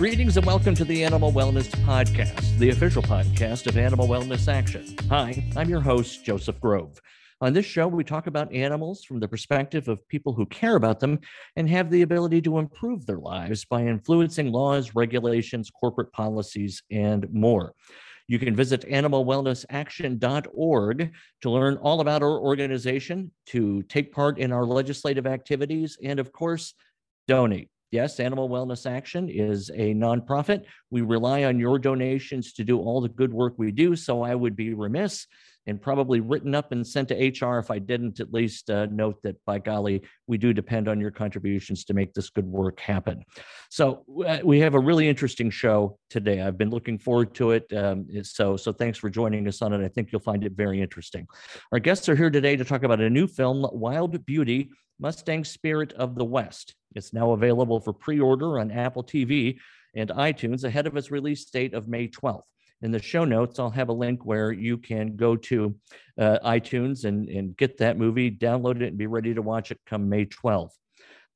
Greetings and welcome to the Animal Wellness Podcast, the official podcast of Animal Wellness Action. Hi, I'm your host, Joseph Grove. On this show, we talk about animals from the perspective of people who care about them and have the ability to improve their lives by influencing laws, regulations, corporate policies, and more. You can visit animalwellnessaction.org to learn all about our organization, to take part in our legislative activities, and of course, donate. Yes, Animal Wellness Action is a nonprofit. We rely on your donations to do all the good work we do. So I would be remiss and probably written up and sent to HR if I didn't at least uh, note that, by golly, we do depend on your contributions to make this good work happen. So uh, we have a really interesting show today. I've been looking forward to it. Um, so, so thanks for joining us on it. I think you'll find it very interesting. Our guests are here today to talk about a new film, Wild Beauty Mustang Spirit of the West. It's now available for pre order on Apple TV and iTunes ahead of its release date of May 12th. In the show notes, I'll have a link where you can go to uh, iTunes and, and get that movie, download it, and be ready to watch it come May 12th.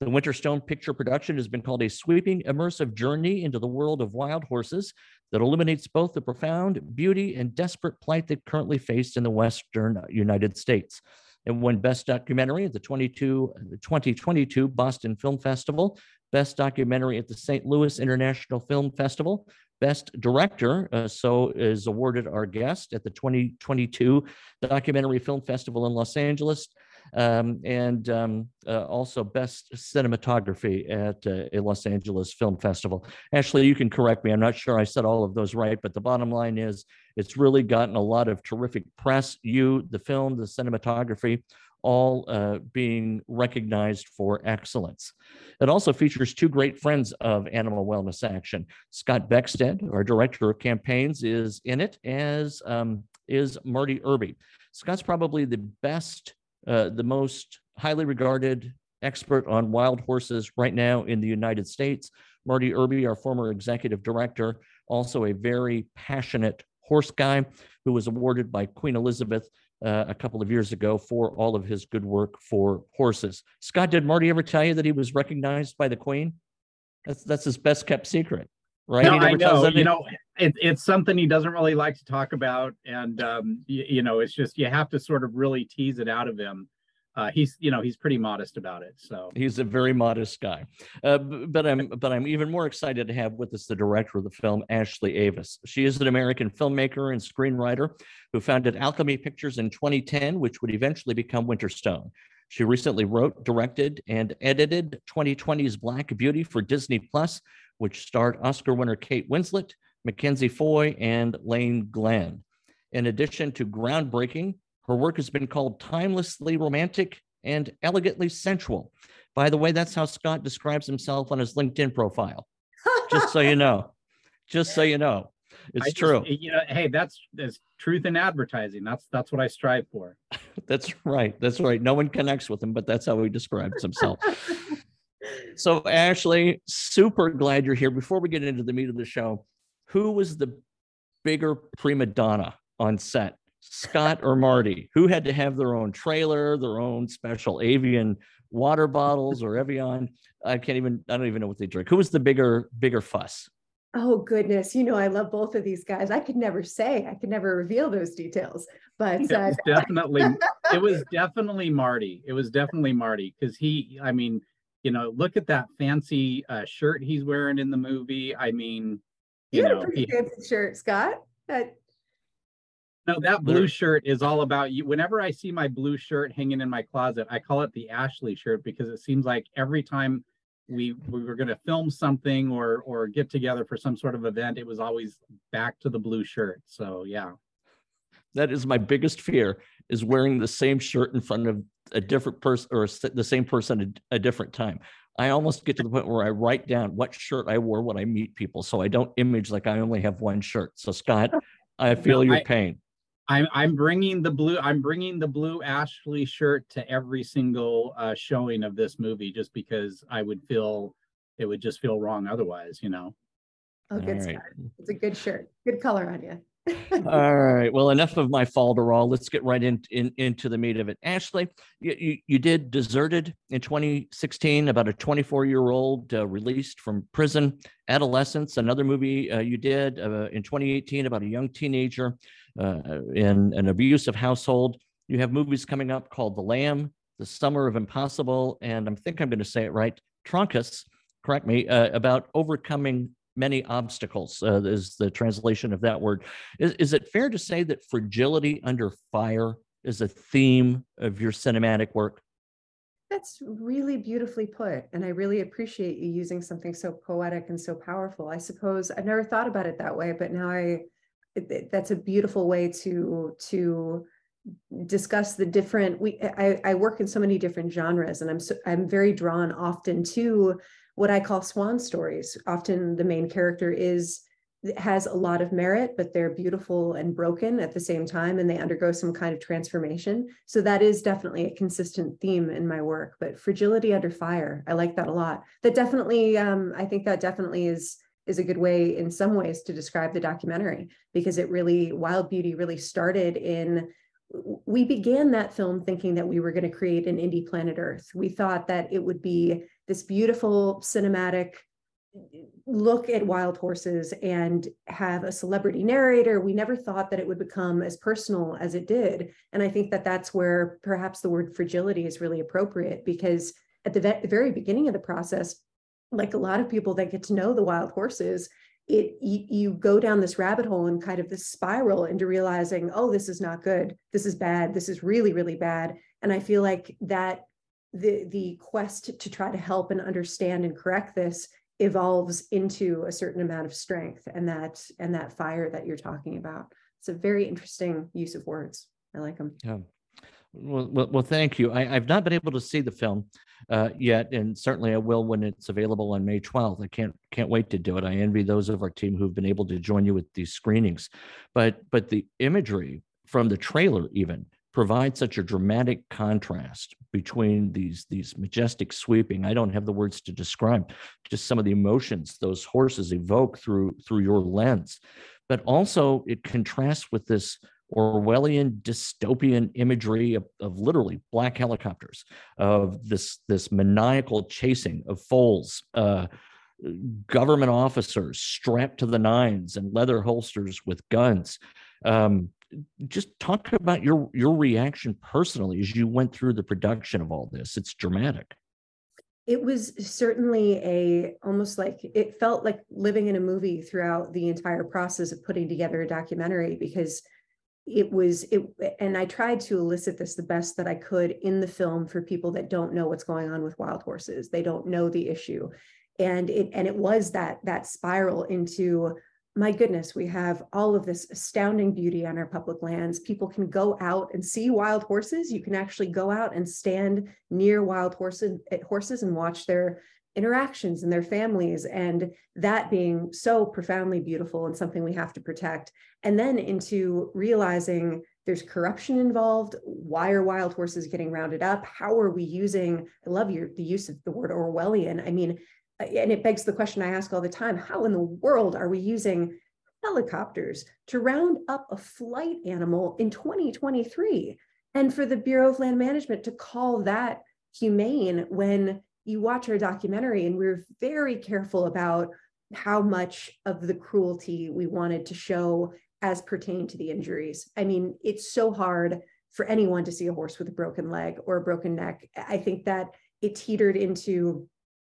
The Winterstone picture production has been called a sweeping, immersive journey into the world of wild horses that illuminates both the profound beauty and desperate plight they currently face in the Western United States. It won Best Documentary at the 22, 2022 Boston Film Festival, Best Documentary at the St. Louis International Film Festival, Best Director, uh, so is awarded our guest at the 2022 Documentary Film Festival in Los Angeles, um, and um, uh, also Best Cinematography at uh, a Los Angeles Film Festival. Ashley, you can correct me. I'm not sure I said all of those right, but the bottom line is it's really gotten a lot of terrific press. You, the film, the cinematography, all uh, being recognized for excellence. It also features two great friends of Animal Wellness Action. Scott Beckstead, our director of campaigns, is in it, as um, is Marty Irby. Scott's probably the best, uh, the most highly regarded expert on wild horses right now in the United States. Marty Irby, our former executive director, also a very passionate horse guy who was awarded by Queen Elizabeth uh, a couple of years ago for all of his good work for horses. Scott, did Marty ever tell you that he was recognized by the Queen? That's that's his best kept secret, right? No, I know. You know, it, it's something he doesn't really like to talk about, and um, you, you know, it's just you have to sort of really tease it out of him uh, he's you know he's pretty modest about it so. He's a very modest guy. Uh, but i'm but i'm even more excited to have with us the director of the film ashley avis. She is an american filmmaker and screenwriter who founded alchemy pictures in 2010 which would eventually become winterstone she recently wrote directed and edited 2020's black beauty for disney plus which starred oscar winner kate winslet mackenzie foy and Iain Glen. In addition to groundbreaking her work has been called timelessly romantic and elegantly sensual. By the way, that's how Scott describes himself on his LinkedIn profile. Just so you know. Just so you know. It's just, true. You know, hey, that's that's truth in advertising. That's that's what I strive for. that's right. That's right. No one connects with him, but that's how he describes himself. so, Ashley, super glad you're here. Before we get into the meat of the show, who was the bigger prima donna on set? Scott or Marty, who had to have their own trailer, their own special avian water bottles or Evian. I can't even, I don't even know what they drink. Who was the bigger, bigger fuss? Oh goodness, you know I love both of these guys. I could never say, I could never reveal those details, but it uh, was definitely it was definitely Marty. It was definitely Marty because he, I mean, you know, look at that fancy uh, shirt he's wearing in the movie. I mean, you, you know, a pretty he, fancy shirt, Scott. That no, that blue shirt is all about you. Whenever I see my blue shirt hanging in my closet, I call it the Ashley shirt because it seems like every time we we were going to film something or or get together for some sort of event, it was always back to the blue shirt. So yeah, that is my biggest fear: is wearing the same shirt in front of a different person or the same person at a different time. I almost get to the point where I write down what shirt I wore when I meet people, so I don't image like I only have one shirt. So Scott, I feel no, your I, pain. I'm I'm bringing the blue I'm bringing the blue Ashley shirt to every single uh, showing of this movie just because I would feel it would just feel wrong otherwise, you know. Oh, good right. It's a good shirt. Good color on you. All right. Well, enough of my falderall. Let's get right in, in, into the meat of it. Ashley, you, you, you did Deserted in 2016, about a 24 year old uh, released from prison, adolescence. Another movie uh, you did uh, in 2018 about a young teenager uh, in an abusive household. You have movies coming up called The Lamb, The Summer of Impossible, and I think I'm going to say it right, Troncus, correct me, uh, about overcoming many obstacles uh, is the translation of that word. Is, is it fair to say that fragility under fire is a theme of your cinematic work? That's really beautifully put. And I really appreciate you using something so poetic and so powerful. I suppose I've never thought about it that way, but now I, that's a beautiful way to, to discuss the different, we, I, I work in so many different genres and I'm, so, I'm very drawn often to what I call swan stories. Often the main character is has a lot of merit, but they're beautiful and broken at the same time, and they undergo some kind of transformation. So that is definitely a consistent theme in my work. But fragility under fire, I like that a lot. That definitely, um, I think that definitely is is a good way in some ways to describe the documentary because it really Wild Beauty really started in we began that film thinking that we were going to create an indie planet Earth. We thought that it would be this beautiful cinematic look at wild horses and have a celebrity narrator. We never thought that it would become as personal as it did. And I think that that's where perhaps the word fragility is really appropriate because at the, ve- very beginning of the process, like a lot of people that get to know the wild horses, it you, you go down this rabbit hole and kind of this spiral into realizing, oh, this is not good. This is bad. This is really, really bad. And I feel like that the the quest to try to help and understand and correct this evolves into a certain amount of strength and that and that fire that you're talking about it's a very interesting use of words i like them yeah well, well, thank you. I, i've not been able to see the film uh, yet and certainly i will when it's available on may 12th i can't can't wait to do it. I envy those of our team who've been able to join you with these screenings. But but the imagery from the trailer even provides such a dramatic contrast between these these majestic sweeping i don't have the words to describe just some of the emotions those horses evoke through through your lens. But also it contrasts with this orwellian dystopian imagery of, of literally black helicopters of this this maniacal chasing of foals uh, government officers strapped to the nines and leather holsters with guns. Um, just talk about your your reaction personally as you went through the production of all this. It's dramatic. It was certainly a almost like it felt like living in a movie throughout the entire process of putting together a documentary because it was it and i tried to elicit this the best that i could in the film for people that don't know what's going on with wild horses they don't know the issue and it and it was that that spiral into my goodness, we have all of this astounding beauty on our public lands. People can go out and see wild horses. You can actually go out and stand near wild horses, horses and watch their interactions and their families and that being so profoundly beautiful and something we have to protect. And then into realizing there's corruption involved why are wild horses getting rounded up? How are we using i love your the use of the word orwellian. I mean uh, and it begs the question I ask all the time how in the world are we using helicopters to round up a flight animal in 2023? And for the Bureau of Land Management to call that humane when you watch our documentary, and we're very careful about how much of the cruelty we wanted to show as pertained to the injuries. I mean, it's so hard for anyone to see a horse with a broken leg or a broken neck. I think that it teetered into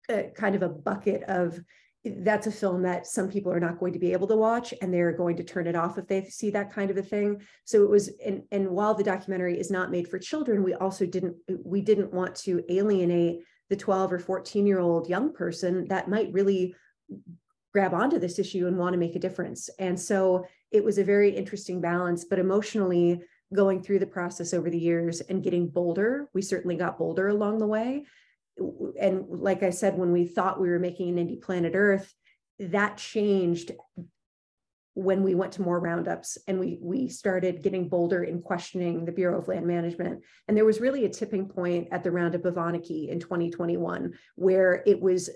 a, kind of a bucket of that's a film that some people are not going to be able to watch and they're going to turn it off if they see that kind of a thing so it was and and while the documentary is not made for children we also didn't we didn't want to alienate the 12 or 14 year old young person that might really grab onto this issue and want to make a difference. And so it was a very interesting balance but emotionally going through the process over the years and getting bolder we certainly got bolder along the way. And like I said, when we thought we were making an indie planet Earth, that changed when we went to more roundups and we we started getting bolder in questioning the Bureau of Land Management. And there was really a tipping point at the roundup of Onaqui in 2021, where it was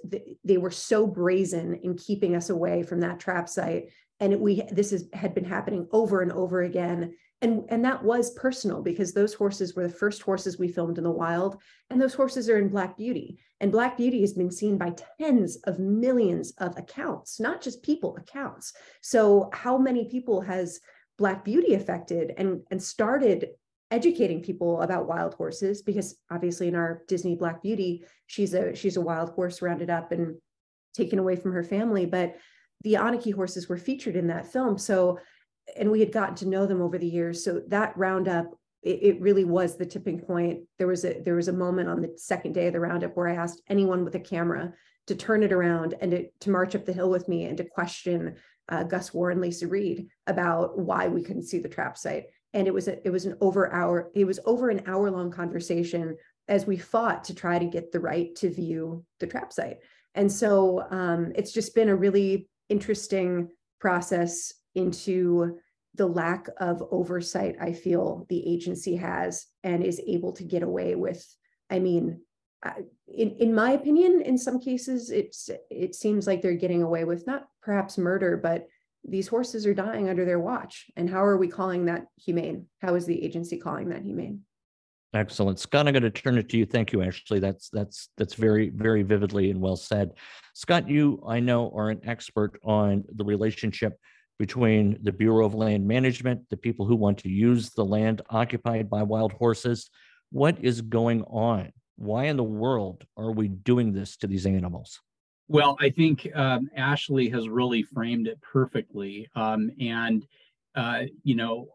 they were so brazen in keeping us away from that trap site and it, we this is had been happening over and over again. And and that was personal because those horses were the first horses we filmed in the wild. And those horses are in black beauty. And black beauty has been seen by tens of millions of accounts not just people accounts. So how many people has black beauty affected and and started educating people about wild horses? Because obviously in our disney black beauty she's a she's a wild horse rounded up and taken away from her family. But the Onaqui horses were featured in that film. So, and we had gotten to know them over the years. So that roundup, it, it, really was the tipping point. There was a there was a moment on the second day of the roundup where I asked anyone with a camera to turn it around and to, to march up the hill with me and to question uh, Gus Warren, Lisa Reid about why we couldn't see the trap site. And it was a, it was an over hour it was over an hour long conversation as we fought to try to get the right to view the trap site. And so um, it's just been a really interesting process into the lack of oversight I feel the agency has and is able to get away with. I mean, in in my opinion, in some cases, it's it seems like they're getting away with not perhaps murder, but these horses are dying under their watch. And how are we calling that humane? How is the agency calling that humane? Excellent. Scott, I'm going to turn it to you. Thank you, Ashley. That's that's that's very, very vividly and well said. Scott, you I know are an expert on the relationship between the Bureau of Land Management, the people who want to use the land occupied by wild horses. What is going on? Why in the world are we doing this to these animals? Well, I think um, Ashley has really framed it perfectly. Um, and, uh, you know,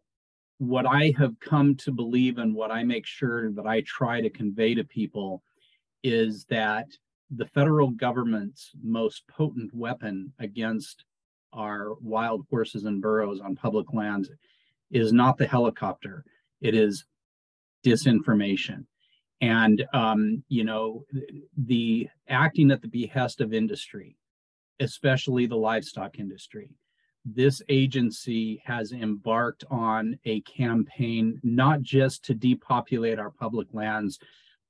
what I have come to believe and what I make sure that I try to convey to people is that the federal government's most potent weapon against our wild horses and burros on public lands is not the helicopter, it is disinformation. And, um, you know, the acting at the behest of industry, especially the livestock industry, this agency has embarked on a campaign not just to depopulate our public lands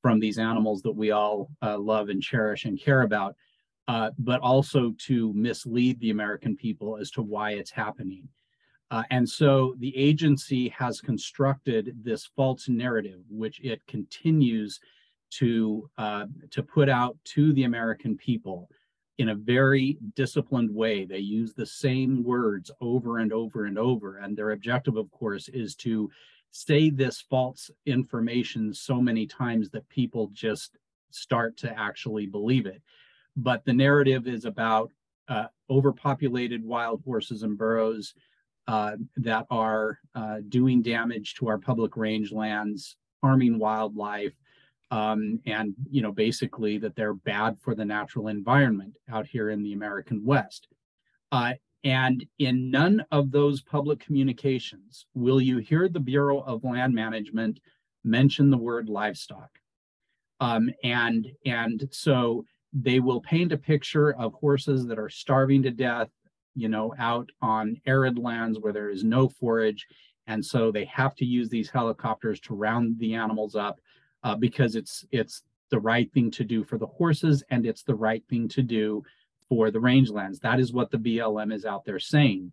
from these animals that we all uh, love and cherish and care about, uh, but also to mislead the American people as to why it's happening. Uh, and so the agency has constructed this false narrative, which it continues to uh, to put out to the American people in a very disciplined way. They use the same words over and over and over. And their objective, of course, is to say this false information so many times that people just start to actually believe it. But the narrative is about uh, overpopulated wild horses and burros uh, that are uh, doing damage to our public rangelands, harming wildlife, um, and you know basically that they're bad for the natural environment out here in the American West. Uh, and in none of those public communications will you hear the Bureau of Land Management mention the word livestock. Um, and and so they will paint a picture of horses that are starving to death, you know, out on arid lands where there is no forage. And so they have to use these helicopters to round the animals up uh, because it's it's the right thing to do for the horses and it's the right thing to do for the rangelands. That is what the BLM is out there saying.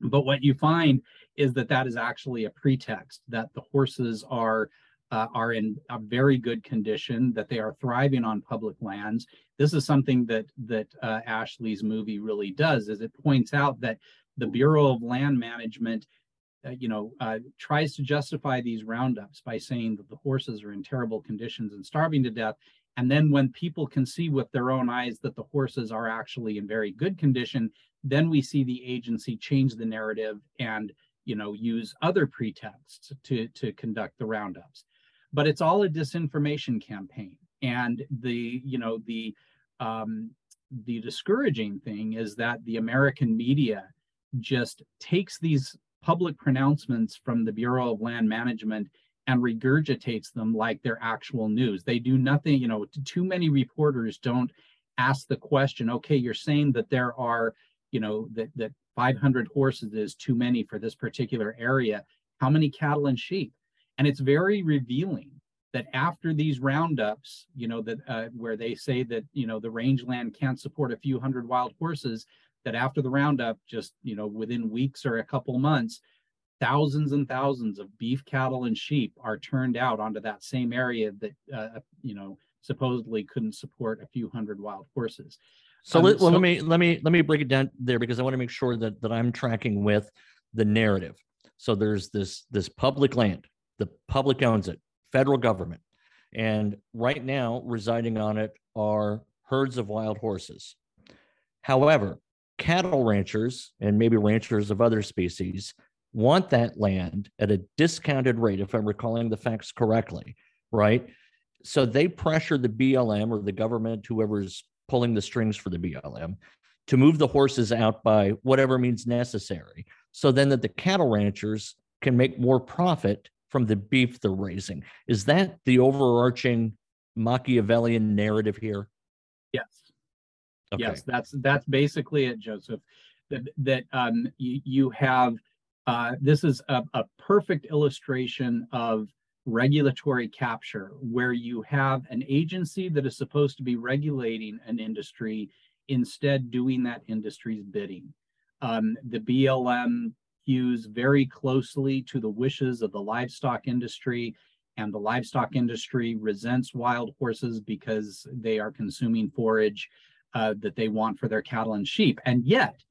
But what you find is that that is actually a pretext that the horses are uh, are in a very good condition, that they are thriving on public lands. This is something that that uh, Ashley's movie really does, is it points out that the Bureau of Land Management you know, uh, tries to justify these roundups by saying that the horses are in terrible conditions and starving to death. And then when people can see with their own eyes that the horses are actually in very good condition, then we see the agency change the narrative and, you know, use other pretexts to, to conduct the roundups. But it's all a disinformation campaign. And the, you know, the, um, the discouraging thing is that the American media just takes these public pronouncements from the Bureau of Land Management and regurgitates them like they're actual news. They do nothing, you know, too many reporters don't ask the question, okay, you're saying that there are, you know, that, that 500 horses is too many for this particular area. How many cattle and sheep? And it's very revealing that after these roundups, you know, that uh, where they say that, you know, the rangeland can't support a few hundred wild horses, that after the roundup, just you know, within weeks or a couple months, thousands and thousands of beef cattle and sheep are turned out onto that same area that uh, you know supposedly couldn't support a few hundred wild horses. So, um, let, well, so, let me let me let me break it down there because I want to make sure that that I'm tracking with the narrative. So there's this this public land, the public owns it, federal government, and right now residing on it are herds of wild horses. However, cattle ranchers and maybe ranchers of other species want that land at a discounted rate, if I'm recalling the facts correctly, right? So they pressure the BLM or the government, whoever's pulling the strings for the BLM, to move the horses out by whatever means necessary. So then that the cattle ranchers can make more profit from the beef they're raising. Is that the overarching Machiavellian narrative here? Yes. Okay. Yes, that's that's basically it, Joseph. That that um, you, you have uh, this is a, a perfect illustration of regulatory capture, where you have an agency that is supposed to be regulating an industry instead doing that industry's bidding. Um, the BLM hews very closely to the wishes of the livestock industry, and the livestock industry resents wild horses because they are consuming forage uh, that they want for their cattle and sheep. And yet,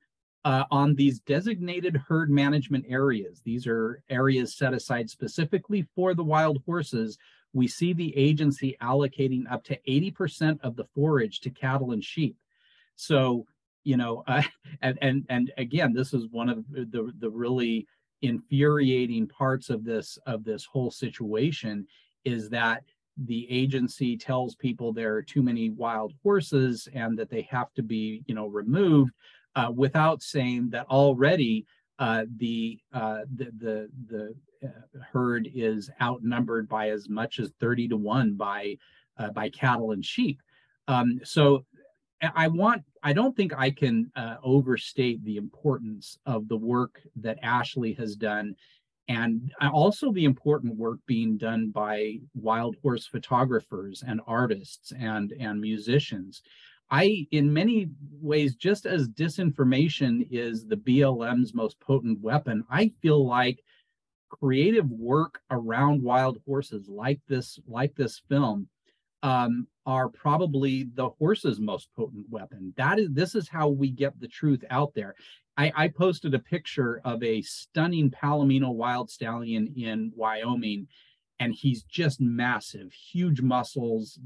uh, on these designated herd management areas. These are areas set aside specifically for the wild horses. We see the agency allocating up to 80% of the forage to cattle and sheep. So, you know, uh, and, and and again, this is one of the the really infuriating parts of this of this whole situation is that the agency tells people there are too many wild horses and that they have to be you know removed uh, without saying that already uh, the, uh, the the the uh, herd is outnumbered by as much as 30 to 1 by uh, by cattle and sheep. Um, so I want I don't think I can uh, overstate the importance of the work that Ashley has done and uh, also the important work being done by wild horse photographers and artists and and musicians. I, in many ways, just as disinformation is the BLM's most potent weapon, I feel like creative work around wild horses, like this, like this film, um, are probably the horse's most potent weapon. That is, this is how we get the truth out there. I, I posted a picture of a stunning Palomino wild stallion in Wyoming, and he's just massive, huge muscles,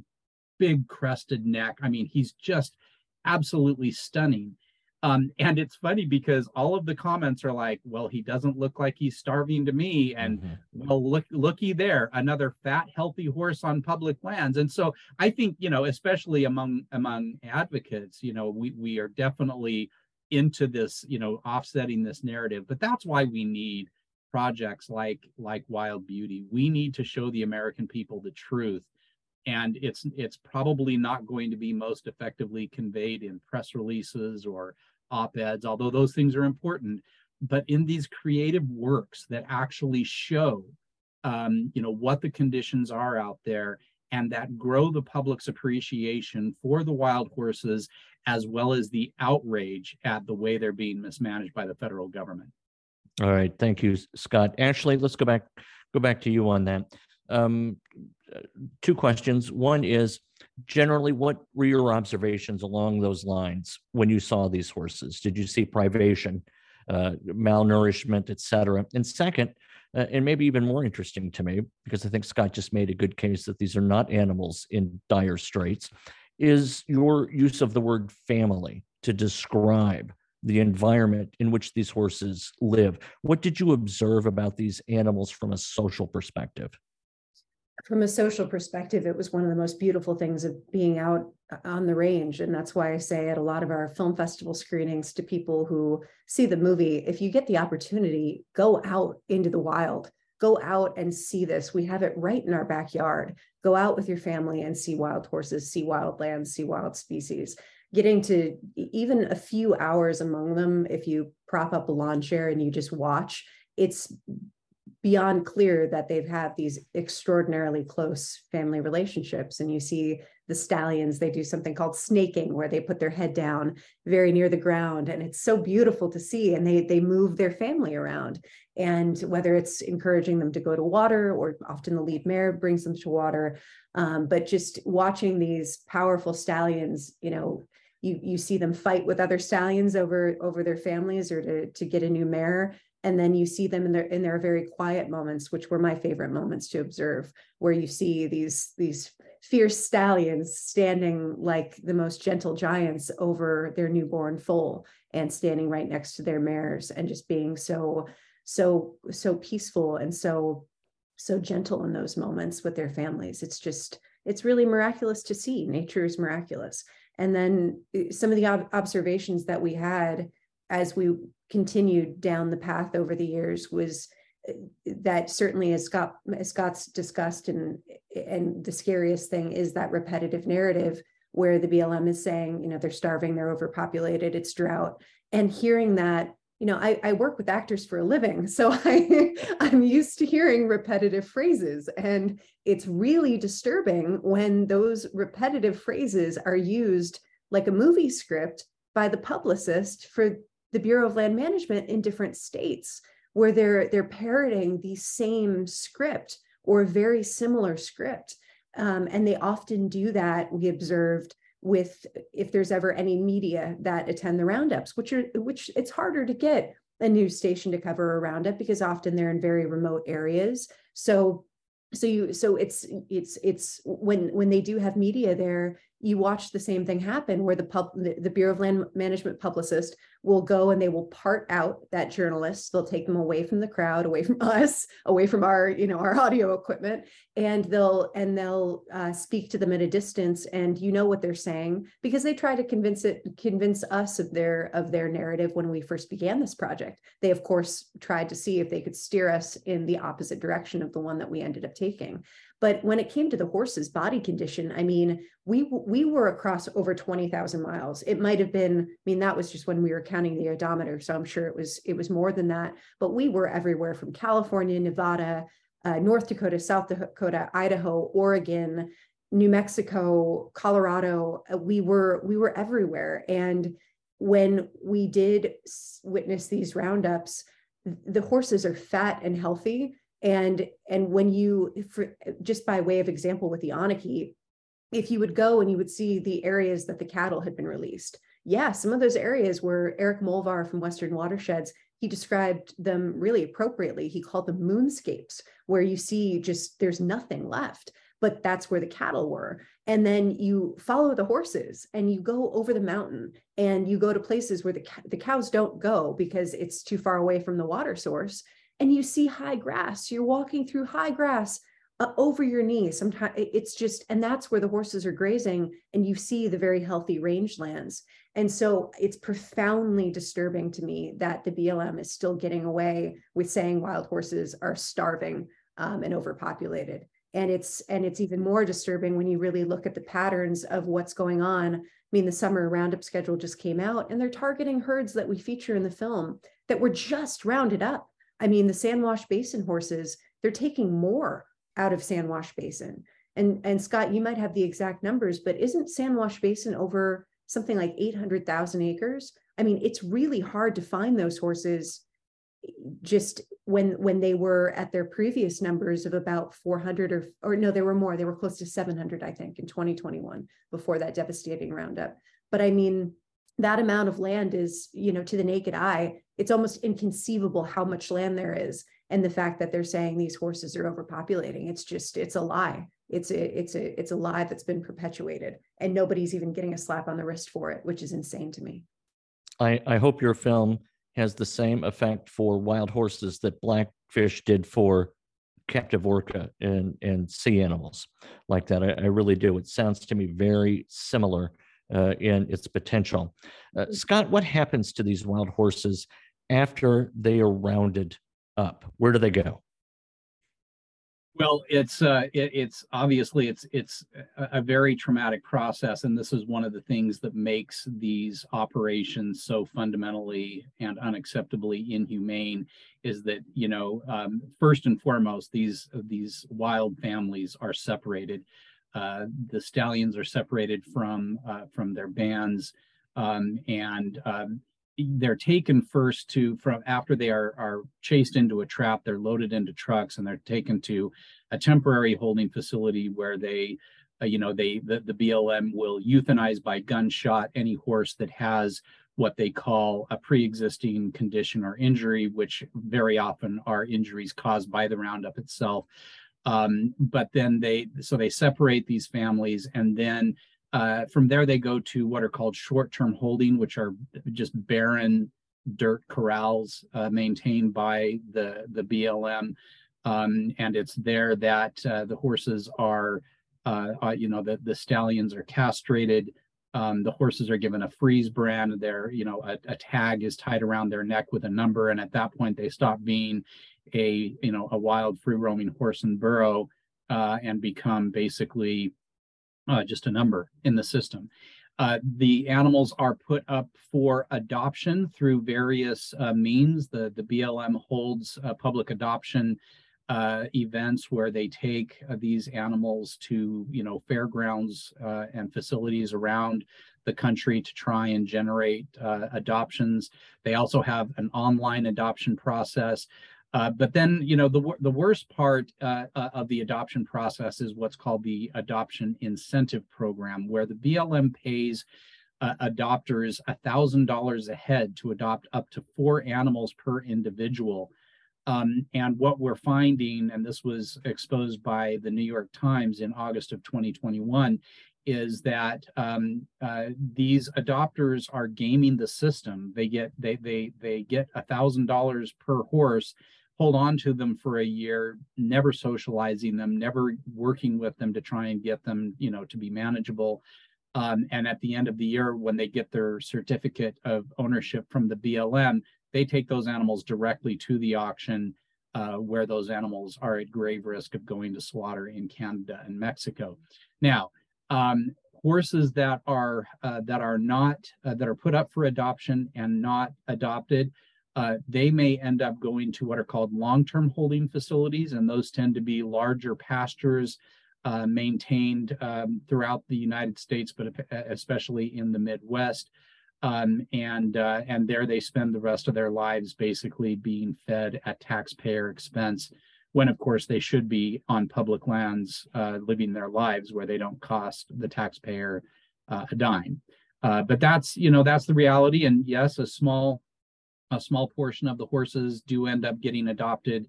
big crested neck. I mean, he's just absolutely stunning. Um, and it's funny because all of the comments are like, well, he doesn't look like he's starving to me. And mm-hmm. well, look, looky there, another fat, healthy horse on public lands. And so I think, you know, especially among among advocates, you know, we we are definitely into this, you know, offsetting this narrative. But that's why we need projects like like Wild Beauty. We need to show the American people the truth and it's it's probably not going to be most effectively conveyed in press releases or op-eds although those things are important. But in these creative works that actually show um, you know what the conditions are out there and that grow the public's appreciation for the wild horses as well as the outrage at the way they're being mismanaged by the federal government. All right. Thank you scott. Ashley let's go back go back to you on that. Um, two questions. One is generally, what were your observations along those lines when you saw these horses? Did you see privation, uh, malnourishment, et cetera? And second, uh, and maybe even more interesting to me, because I think Scott just made a good case that these are not animals in dire straits, is your use of the word family to describe the environment in which these horses live. What did you observe about these animals from a social perspective? From a social perspective, it was one of the most beautiful things of being out uh, on the range. And that's why I say at a lot of our film festival screenings to people who see the movie, if you get the opportunity, go out into the wild, go out and see this. We have it right in our backyard. Go out with your family and see wild horses, see wild lands, see wild species. Getting to even a few hours among them, if you prop up a lawn chair and you just watch, it's beyond clear that they've had these extraordinarily close family relationships and you see the stallions, they do something called snaking where they put their head down very near the ground. And it's so beautiful to see. And they, they move their family around. And whether it's encouraging them to go to water or often the lead mare brings them to water. Um, but just watching these powerful stallions, you know, you, you see them fight with other stallions over, over their families or to, to get a new mare and then you see them in their in their very quiet moments which were my favorite moments to observe where you see these these fierce stallions standing like the most gentle giants over their newborn foal and standing right next to their mares and just being so so so peaceful and so so gentle in those moments with their families. It's just it's really miraculous to see. Nature is miraculous. And then eh, some of the ob- observations that we had as we continued down the path over the years was uh, that certainly as Scott as Scott's discussed and and the scariest thing is that repetitive narrative where the BLM is saying, you know, they're starving, they're overpopulated, it's drought. And hearing that, you know, I, I work with actors for a living. So I I'm used to hearing repetitive phrases. And it's really disturbing when those repetitive phrases are used like a movie script by the publicist for the Bureau of Land Management in different states where they're they're parroting the same script or a very similar script. Um, and they often do that, we observed with if there's ever any media that attend the roundups, which are which it's harder to get a news station to cover a roundup because often they're in very remote areas. So so you so it's it's it's when when they do have media there you watch the same thing happen where the pub the, the, bureau of land management publicist will go and they will part out that journalist they'll take them away from the crowd away from us away from our you know our audio equipment and they'll and they'll uh, speak to them at a distance and you know what they're saying because they try to convince it convince us of their of their narrative when we first began this project. They of course tried to see if they could steer us in the opposite direction of the one that we ended up taking but when it came to the horse's body condition, I mean, we we were across over 20,000 miles. It might have been, I mean, that was just when we were counting the odometer. So I'm sure it was it was more than that. But we were everywhere from California, Nevada, uh, North Dakota, South Dakota, Idaho, Oregon, New Mexico, Colorado. Uh, we were we were everywhere. And when we did witness these roundups, the horses are fat and healthy and and when you for, just by way of example with the Onaqui, if you would go and you would see the areas that the cattle had been released, yeah, some of those areas were Erik Molvar from Western Watersheds. He described them really appropriately. He called them moonscapes, where you see just there's nothing left but that's where the cattle were. And then you follow the horses and you go over the mountain and you go to places where the, the cows don't go because it's too far away from the water source and you see high grass. You're walking through high grass uh, over your knees. Sometimes it's just, and that's where the horses are grazing, and you see the very healthy rangelands. And so it's profoundly disturbing to me that the BLM is still getting away with saying wild horses are starving um, and overpopulated. And it's and it's even more disturbing when you really look at the patterns of what's going on. I mean, the summer roundup schedule just came out, and they're targeting herds that we feature in the film that were just rounded up I mean, the Sand Wash Basin horses, they're taking more out of Sand Wash Basin. And, and Scott, you might have the exact numbers, but isn't Sand Wash Basin over something like 800,000 acres? I mean, it's really hard to find those horses just when when they were at their previous numbers of about 400 or or no there were more they were close to 700 i think in 2021 before that devastating roundup but i mean that amount of land is you know to the naked eye it's almost inconceivable how much land there is and the fact that they're saying these horses are overpopulating. It's just it's a lie. It's a it's a it's a lie that's been perpetuated and nobody's even getting a slap on the wrist for it which is insane to me. I i hope your film has the same effect for wild horses that blackfish did for captive orca and and sea animals like that. I, I really do. It sounds to me very similar uh, in its potential uh, scott what happens to these wild horses after they are rounded up? Where do they go? Well, it's uh, it, it's obviously it's it's a, a, very traumatic process, and this is one of the things that makes these operations so fundamentally and unacceptably inhumane. Is that you know um, first and foremost these these wild families are separated uh, the stallions are separated from uh, from their bands, um, and um, they're taken first to from after they are are chased into a trap. They're loaded into trucks and they're taken to a temporary holding facility where they, uh, you know, they the, the BLM will euthanize by gunshot any horse that has what they call a pre-existing condition or injury, which very often are injuries caused by the Roundup itself. Um, but then they so they separate these families and then uh, from there they go to what are called short-term holding, which are just barren dirt corrals uh, maintained by the the BLM, um, and it's there that uh, the horses are, uh, uh, you know, the the stallions are castrated. Um, the horses are given a freeze brand. Their, you know, a, a tag is tied around their neck with a number, and at that point they stop being a, you know, a wild free roaming horse and burro, uh, and become basically uh, just a number in the system. Uh, the animals are put up for adoption through various uh, means. The, the BLM holds public adoption uh, events where they take uh, these animals to, you know, fairgrounds and facilities around the country to try and generate adoptions. They also have an online adoption process. Uh, but then, you know, the the worst part uh, uh, of the adoption process is what's called the adoption incentive program, where the BLM pays uh, adopters thousand dollars a head to adopt up to four animals per individual. Um, and what we're finding, and this was exposed by the New York Times in August of 2021, is that um, uh, these adopters are gaming the system. They get they they they get a thousand dollars per horse hold on to them for a year, never socializing them, never working with them to try and get them, you know, to be manageable. Um, and at the end of the year, when they get their certificate of ownership from the BLM, they take those animals directly to the auction uh, where those animals are at grave risk of going to slaughter in Canada and Mexico. Now, um, horses that are uh, that are not uh, that are put up for adoption and not adopted uh, they may end up going to what are called long-term holding facilities, and those tend to be larger pastures uh, maintained um, throughout the United States, but especially in the Midwest. Um, and uh, and there they spend the rest of their lives basically being fed at taxpayer expense, when of course they should be on public lands uh, living their lives where they don't cost the taxpayer uh, a dime. Uh, but that's you know that's the reality, and yes, a small a small portion of the horses do end up getting adopted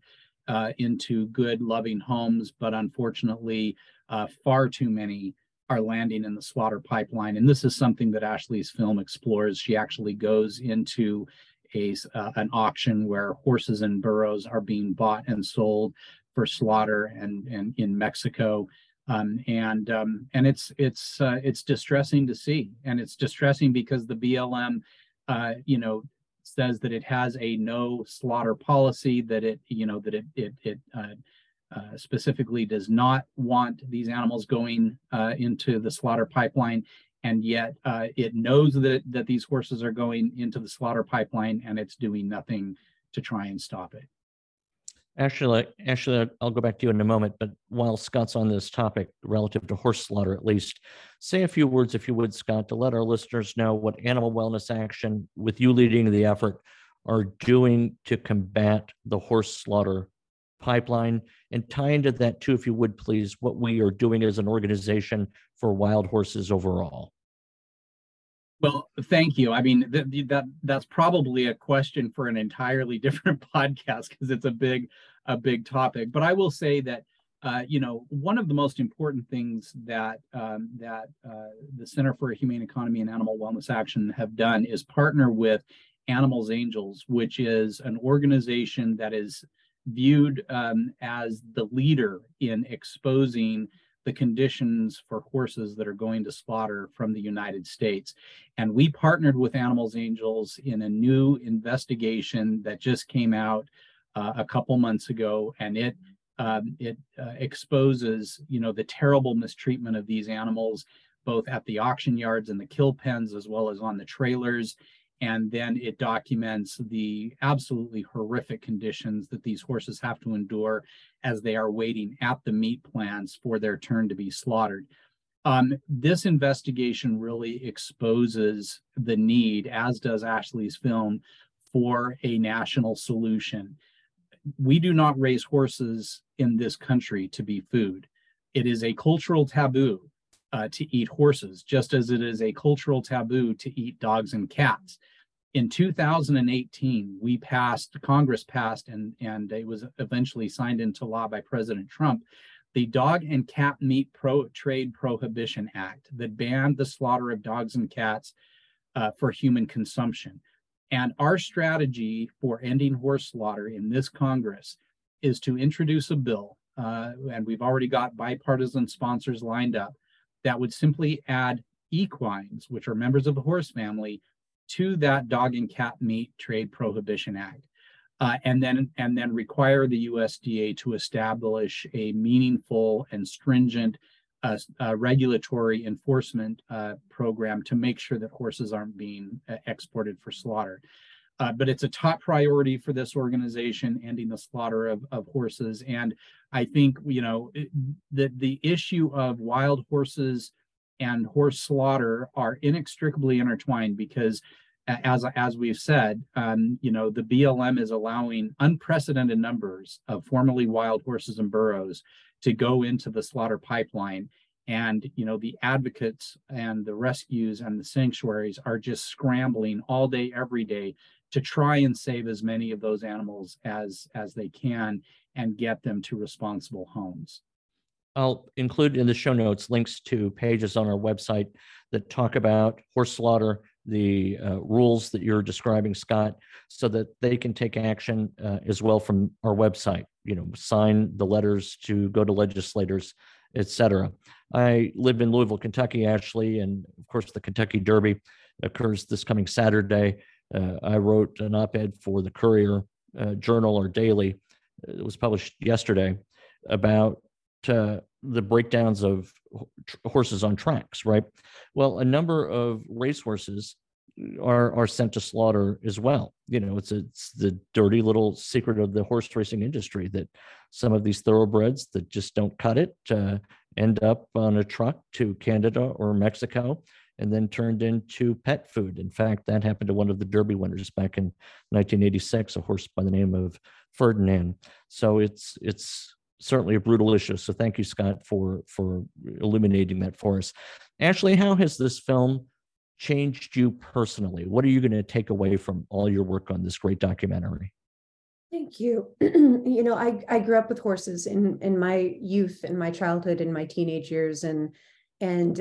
uh, into good, loving homes, but unfortunately, uh, far too many are landing in the slaughter pipeline. And this is something that Ashley's film explores. She actually goes into a uh, an auction where horses and burros are being bought and sold for slaughter and and in Mexico. Um, and um, and it's it's uh, it's distressing to see, and it's distressing because the BLM, uh, you know, says that it has a no slaughter policy, that it, you know, that it, it, it uh, uh, specifically does not want these animals going uh, into the slaughter pipeline. And yet uh, it knows that, that these horses are going into the slaughter pipeline and it's doing nothing to try and stop it. Actually, actually, I'll go back to you in a moment. But while Scott's on this topic, relative to horse slaughter, at least, say a few words, if you would, Scott, to let our listeners know what Animal Wellness Action, with you leading the effort, are doing to combat the horse slaughter pipeline, and tie into that too, if you would, please, what we are doing as an organization for wild horses overall. Well, thank you. I mean, th- that that's probably a question for an entirely different podcast because it's a big, a big topic. But I will say that, uh, you know, one of the most important things that um, that uh, the Center for a Humane Economy and Animal Wellness Action have done is partner with Animals Angels, which is an organization that is viewed um, as the leader in exposing the conditions for horses that are going to slaughter from the United States. And we partnered with Animals Angels in a new investigation that just came out uh, a couple months ago, and it um, it uh, exposes, you know, the terrible mistreatment of these animals, both at the auction yards and the kill pens, as well as on the trailers. And then it documents the absolutely horrific conditions that these horses have to endure as they are waiting at the meat plants for their turn to be slaughtered. Um, this investigation really exposes the need, as does Ashley's film, for a national solution. We do not raise horses in this country to be food. It is a cultural taboo uh, to eat horses, just as it is a cultural taboo to eat dogs and cats. In 2018, we passed, Congress passed, and, and it was eventually signed into law by President Trump, the Dog and Cat Meat Pro Trade Prohibition Act that banned the slaughter of dogs and cats uh, for human consumption. And our strategy for ending horse slaughter in this Congress is to introduce a bill, uh, and we've already got bipartisan sponsors lined up, that would simply add equines, which are members of the horse family, to that dog and cat meat trade prohibition act. Uh, and then and then require the USDA to establish a meaningful and stringent uh, uh, regulatory enforcement uh, program to make sure that horses aren't being uh, exported for slaughter. Uh, but it's a top priority for this organization, ending the slaughter of, of horses. And I think, you know, the, the issue of wild horses and horse slaughter are inextricably intertwined because as as we've said, um, you know, the BLM is allowing unprecedented numbers of formerly wild horses and burros to go into the slaughter pipeline. And you know, the advocates and the rescues and the sanctuaries are just scrambling all day, every day to try and save as many of those animals as as they can and get them to responsible homes. I'll include in the show notes links to pages on our website that talk about horse slaughter, the uh, rules that you're describing, Scott, so that they can take action uh, as well from our website. You know, sign the letters to go to legislators, etc. I live in Louisville, Kentucky, Ashley, and of course the Kentucky Derby occurs this coming Saturday. Uh, I wrote an op-ed for the Courier uh, Journal or Daily. It was published yesterday about uh, the breakdowns of horses on tracks, right? Well, a number of racehorses are are sent to slaughter as well. You know, it's a, it's the dirty little secret of the horse racing industry that some of these thoroughbreds that just don't cut it uh, end up on a truck to Canada or Mexico and then turned into pet food. In fact, that happened to one of the Derby winners back in 1986, a horse by the name of Ferdinand. So it's it's certainly a brutal issue. So thank you, Scott, for for illuminating that for us. Ashley, how has this film changed you personally? What are you going to take away from all your work on this great documentary? Thank you. you know, I, I grew up with horses in, in my youth and my childhood and my teenage years and and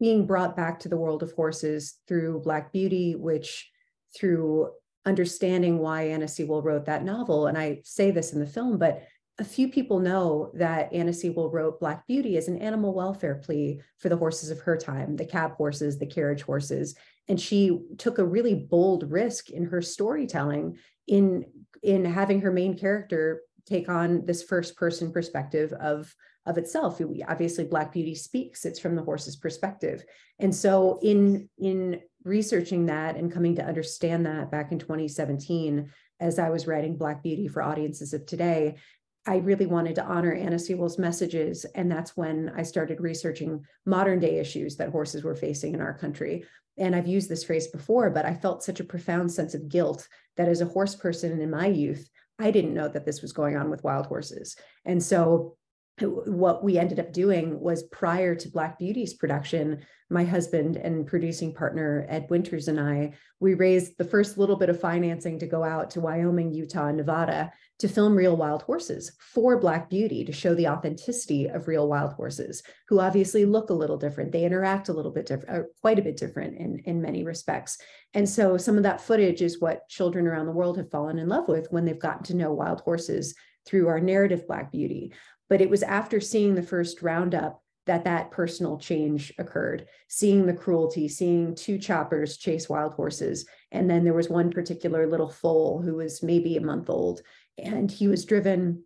being brought back to the world of horses through Black Beauty, which through understanding why Anna Sewell wrote that novel, and I say this in the film, but a few people know that Anna Sewell wrote Black Beauty as an animal welfare plea for the horses of her time, the cab horses, the carriage horses. And she took a really bold risk in her storytelling in, in having her main character take on this first person perspective of of itself. Obviously, Black Beauty speaks; it's from the horse's perspective. And so, in in researching that and coming to understand that back in 2017, as I was writing Black Beauty for audiences of today, I really wanted to honor Anna Sewell's messages. And that's when I started researching modern day issues that horses were facing in our country. And I've used this phrase before, but I felt such a profound sense of guilt that as a horse person in my youth, I didn't know that this was going on with wild horses. And so what we ended up doing was prior to Black Beauty's production, my husband and producing partner Ed Winters and I, we raised the first little bit of financing to go out to Wyoming, Utah, Nevada to film real wild horses for Black Beauty to show the authenticity of real wild horses, who obviously look a little different. They interact a little bit different, uh, quite a bit different in, in many respects. And so some of that footage is what children around the world have fallen in love with when they've gotten to know wild horses through our narrative Black Beauty. But it was after seeing the first roundup that that personal change occurred seeing the cruelty seeing two choppers chase wild horses and then there was one particular little foal who was maybe a month old and he was driven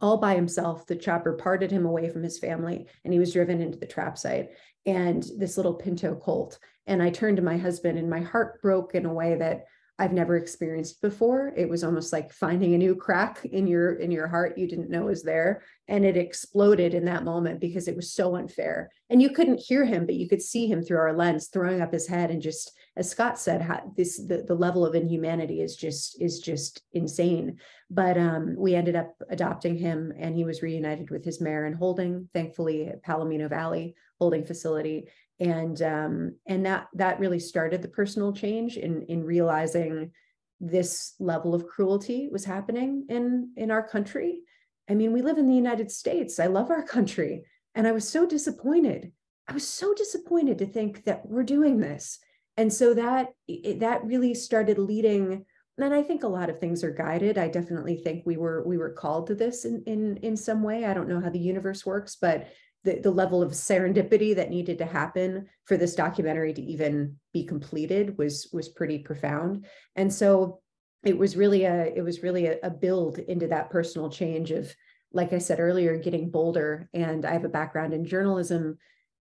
all by himself. The chopper parted him away from his family and he was driven into the trap site. and this little pinto colt and i turned to my husband and my heart broke in a way that I've never experienced before. It was almost like finding a new crack in your in your heart you didn't know was there and it exploded in that moment because it was so unfair. And you couldn't hear him but you could see him through our lens throwing up his head and just as Scott said this the, the level of inhumanity is just is just insane. But um, we ended up adopting him and he was reunited with his mare and holding thankfully at Palomino Valley holding facility and um, and that that really started the personal change in in realizing this level of cruelty was happening in in our country. I mean we live in the united states. I love our country. And i was so disappointed. I was so disappointed to think that we're doing this. And so that that really started leading and i think a lot of things are guided. I definitely think we were we were called to this in in in some way. I don't know how the universe works but the, the level of serendipity that needed to happen for this documentary to even be completed was was pretty profound. And so it was really a it was really a, a build into that personal change of like i said earlier getting bolder. And i have a background in journalism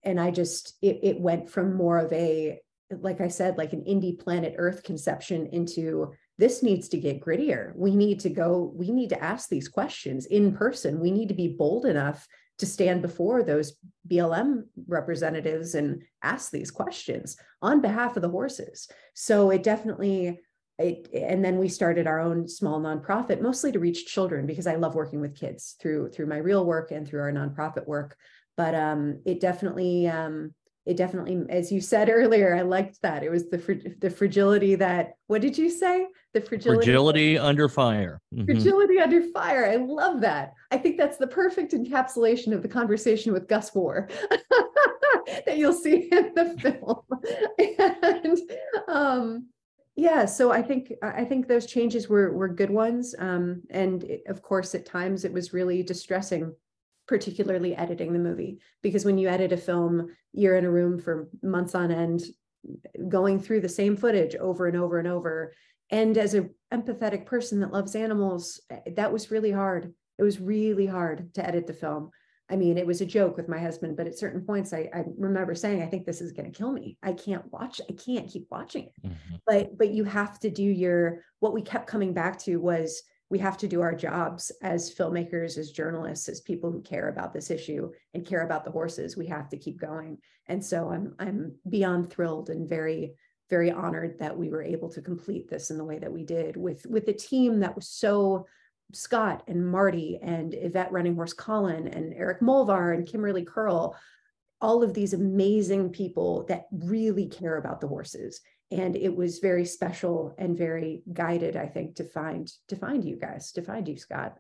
and i just it, it went from more of a like i said like an indie planet earth conception into this needs to get grittier. We need to go we need to ask these questions in person. We need to be bold enough to stand before those BLM representatives and ask these questions on behalf of the horses. So it definitely it, and then we started our own small nonprofit mostly to reach children because I love working with kids through through my real work and through our nonprofit work. But um, it definitely um, it definitely, as you said earlier, I liked that. It was the the fragility that. What did you say? The fragility. Fragility under fire. Mm-hmm. Fragility under fire. I love that. I think that's the perfect encapsulation of the conversation with Gus Moore that you'll see in the film. and um, yeah, so I think I think those changes were were good ones. Um, and it, of course, at times it was really distressing particularly editing the movie because when you edit a film you're in a room for months on end going through the same footage over and over and over. And as a empathetic person that loves animals that was really hard. It was really hard to edit the film. I mean it was a joke with my husband but at certain points i, I remember saying i think this is going to kill me. I can't watch i can't keep watching it. Mm-hmm. but but you have to do your what we kept coming back to was we have to do our jobs as filmmakers, as journalists, as people who care about this issue and care about the horses. We have to keep going. And so I'm I'm beyond thrilled and very very honored that we were able to complete this in the way that we did with with a team that was so Scott and Marty and Yvette Running Horse Collin and Erik Molvar and Kimberly Curl, all of these amazing people that really care about the horses and it was very special and very guided i think to find to find you guys to find you scott.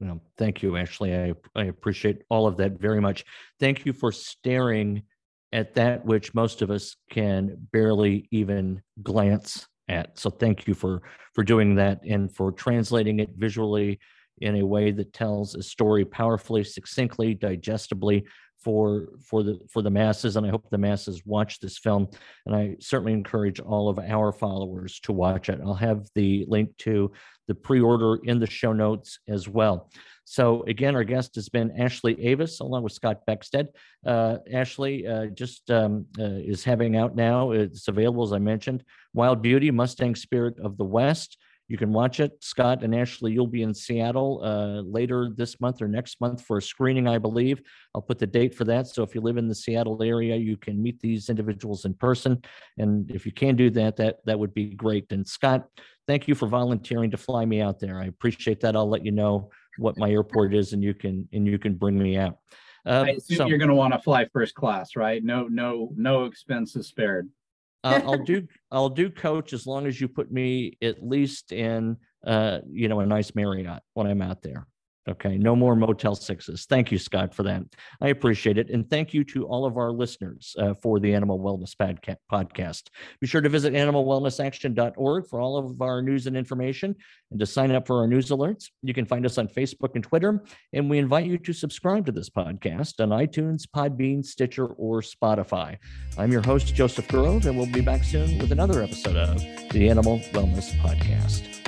Well, thank you ashley. I, I appreciate all of that very much. Thank you for staring at that which most of us can barely even glance at. So thank you for for doing that and for translating it visually in a way that tells a story powerfully succinctly digestibly for for the for the masses and i hope the masses watch this film. And i certainly encourage all of our followers to watch it. I'll have the link to the pre-order in the show notes as well. So again our guest has been ashley avis along with scott beckstead. Uh, ashley uh, just um, uh, is having out now. It's available as i mentioned. Wild beauty mustang spirit of the west you can watch it. Scott and Ashley, you'll be in Seattle uh, later this month or next month for a screening, I believe. I'll put the date for that. So if you live in the Seattle area, you can meet these individuals in person. And if you can do that, that that would be great. And Scott, thank you for volunteering to fly me out there. I appreciate that. I'll let you know what my airport is, and you can and you can bring me out. Uh, I assume so, you're going to want to fly first class, right? No, no, no expenses spared uh, I'll do I'll do coach as long as you put me at least in uh, you know a nice Marriott when I'm out there. Okay, no more Motel Sixes. Thank you, Scott, for that. I appreciate it. And thank you to all of our listeners uh, for the Animal Wellness Podcast. Be sure to visit animalwellnessaction.org for all of our news and information and to sign up for our news alerts. You can find us on Facebook and Twitter. And we invite you to subscribe to this podcast on iTunes, Podbean, Stitcher, or Spotify. I'm your host, Joseph Grove, and we'll be back soon with another episode of the Animal Wellness Podcast.